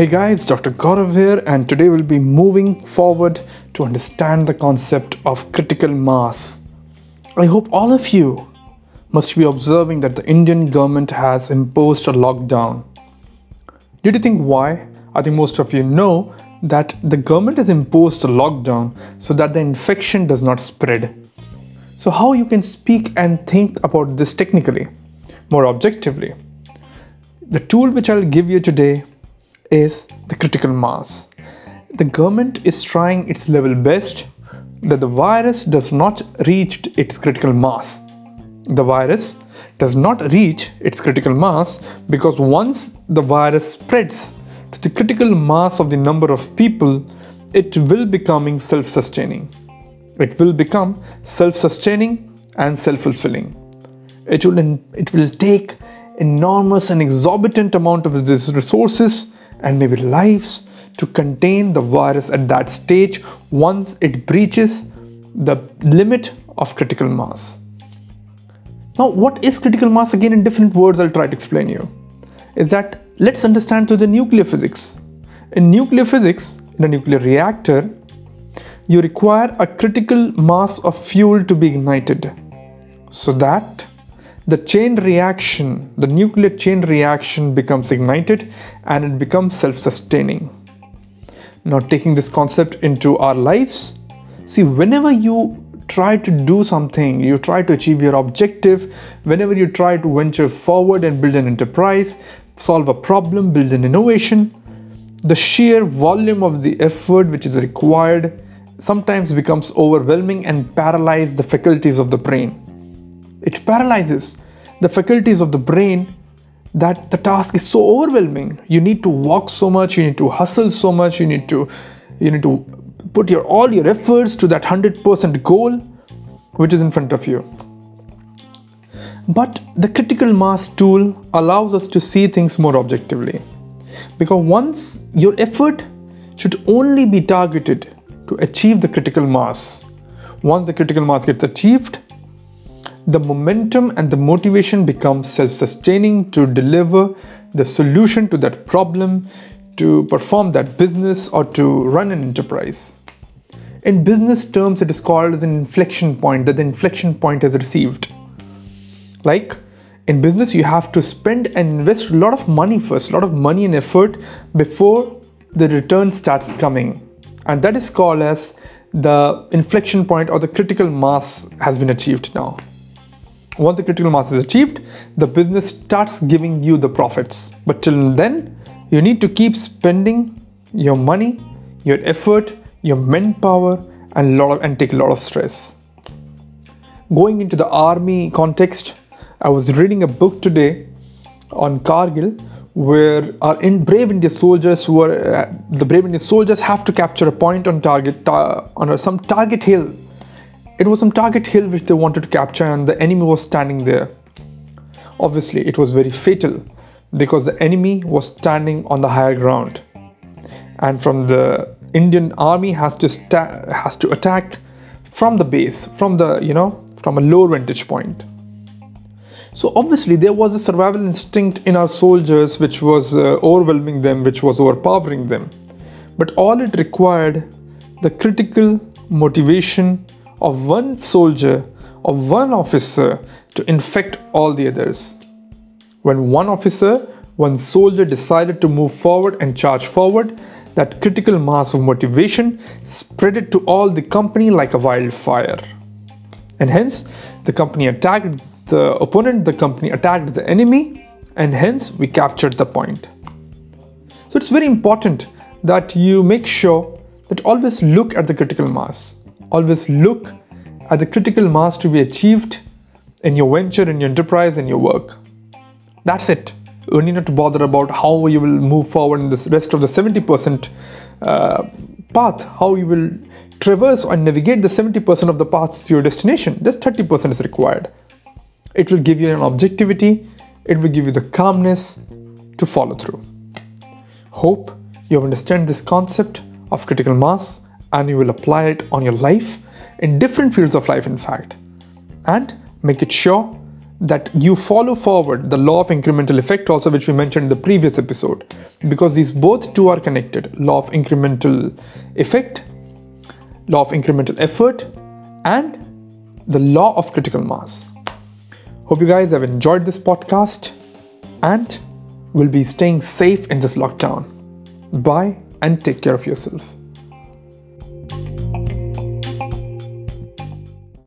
Hey guys, Dr. Gaurav here, and today we'll be moving forward to understand the concept of critical mass. I hope all of you must be observing that the Indian government has imposed a lockdown. Did you think why? I think most of you know that the government has imposed a lockdown so that the infection does not spread. So, how you can speak and think about this technically, more objectively? The tool which I'll give you today is the critical mass. The government is trying its level best that the virus does not reach its critical mass. The virus does not reach its critical mass because once the virus spreads to the critical mass of the number of people, it will becoming self-sustaining. It will become self-sustaining and self-fulfilling. It will it will take enormous and exorbitant amount of these resources and maybe lives to contain the virus at that stage once it breaches the limit of critical mass. Now, what is critical mass again in different words? I'll try to explain you. Is that let's understand through the nuclear physics. In nuclear physics, in a nuclear reactor, you require a critical mass of fuel to be ignited so that the chain reaction, the nuclear chain reaction becomes ignited and it becomes self-sustaining. Now taking this concept into our lives, see whenever you try to do something, you try to achieve your objective, whenever you try to venture forward and build an enterprise, solve a problem, build an innovation, the sheer volume of the effort which is required sometimes becomes overwhelming and paralyzes the faculties of the brain. It paralyzes the faculties of the brain that the task is so overwhelming. You need to walk so much, you need to hustle so much, you need to you need to put your all your efforts to that 100% goal which is in front of you. But the critical mass tool allows us to see things more objectively. Because once your effort should only be targeted to achieve the critical mass. Once the critical mass gets achieved, the momentum and the motivation become self-sustaining to deliver the solution to that problem, to perform that business or to run an enterprise. In business terms, it is called as an inflection point that the inflection point has received. Like in business, you have to spend and invest a lot of money first, a lot of money and effort before the return starts coming. And that is called as the inflection point or the critical mass has been achieved now. Once the critical mass is achieved, the business starts giving you the profits. But till then, you need to keep spending your money, your effort, your manpower, and lot of, and take a lot of stress. Going into the army context, I was reading a book today on Kargil where our in brave Indian soldiers were uh, the brave Indian soldiers have to capture a point on target uh, on some target hill it was some target hill which they wanted to capture and the enemy was standing there. Obviously, it was very fatal because the enemy was standing on the higher ground. And from the Indian army has to has to attack from the base, from the, you know, from a lower vantage point. So obviously there was a survival instinct in our soldiers which was uh, overwhelming them, which was overpowering them. But all it required the critical motivation of one soldier, of one officer to infect all the others. When one officer, one soldier decided to move forward and charge forward, that critical mass of motivation spread it to all the company like a wildfire. And hence, the company attacked the opponent, the company attacked the enemy, and hence we captured the point. So it's very important that you make sure that always look at the critical mass always look at the critical mass to be achieved in your venture, in your enterprise, in your work. That's it. You need not to bother about how you will move forward in this rest of the 70% uh, path, how you will traverse and navigate the 70% of the paths to your destination. Just 30% is required. It will give you an objectivity, it will give you the calmness to follow through. Hope you understand this concept of critical mass and you will apply it on your life in different fields of life, in fact, and make it sure that you follow forward the law of incremental effect also which we mentioned in the previous episode. Because these both two are connected law of incremental effect law of incremental effort and the law of critical mass. Hope you guys have enjoyed this podcast and will be staying safe in this lockdown. Bye and take care of yourself